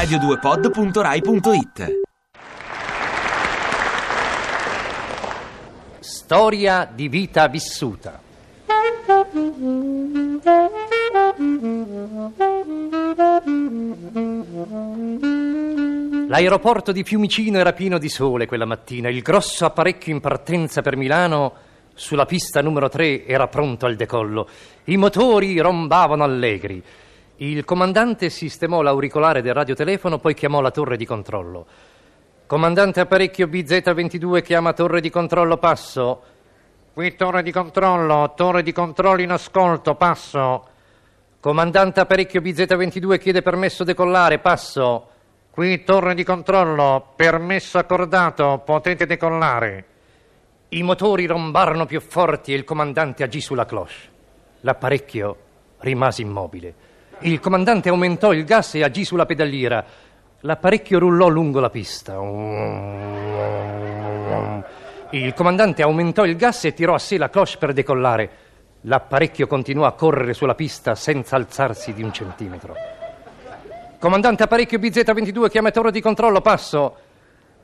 radio2pod.rai.it Storia di vita vissuta. L'aeroporto di Fiumicino era pieno di sole quella mattina. Il grosso apparecchio in partenza per Milano sulla pista numero 3 era pronto al decollo. I motori rombavano allegri. Il comandante sistemò l'auricolare del radiotelefono, poi chiamò la torre di controllo. Comandante apparecchio BZ22 chiama torre di controllo, passo. Qui torre di controllo, torre di controllo in ascolto, passo. Comandante apparecchio BZ22 chiede permesso decollare, passo. Qui torre di controllo, permesso accordato, potete decollare. I motori rombarono più forti e il comandante agì sulla cloche. L'apparecchio rimase immobile. Il comandante aumentò il gas e agì sulla pedaliera. L'apparecchio rullò lungo la pista. Il comandante aumentò il gas e tirò a sé la cloche per decollare. L'apparecchio continuò a correre sulla pista senza alzarsi di un centimetro. Comandante apparecchio BZ22, chiama torre di controllo, passo.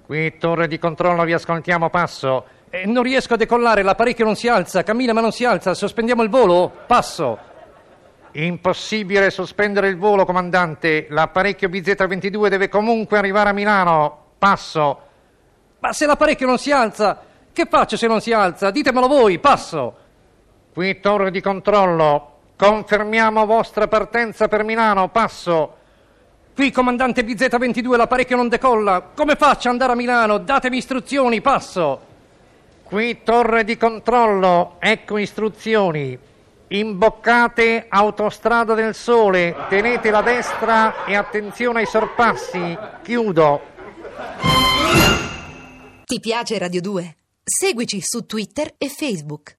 Qui torre di controllo, vi ascoltiamo, passo. Eh, non riesco a decollare, l'apparecchio non si alza, cammina ma non si alza, sospendiamo il volo, passo. Impossibile sospendere il volo, comandante. L'apparecchio BZ22 deve comunque arrivare a Milano, passo. Ma se l'apparecchio non si alza, che faccio se non si alza? Ditemelo voi, passo. Qui torre di controllo. Confermiamo vostra partenza per Milano, passo. Qui comandante BZ22, l'apparecchio non decolla. Come faccio ad andare a Milano? Datemi istruzioni, passo. Qui torre di controllo, ecco istruzioni. Imboccate autostrada del sole, tenete la destra e attenzione ai sorpassi. Chiudo. Ti piace Radio 2? Seguici su Twitter e Facebook.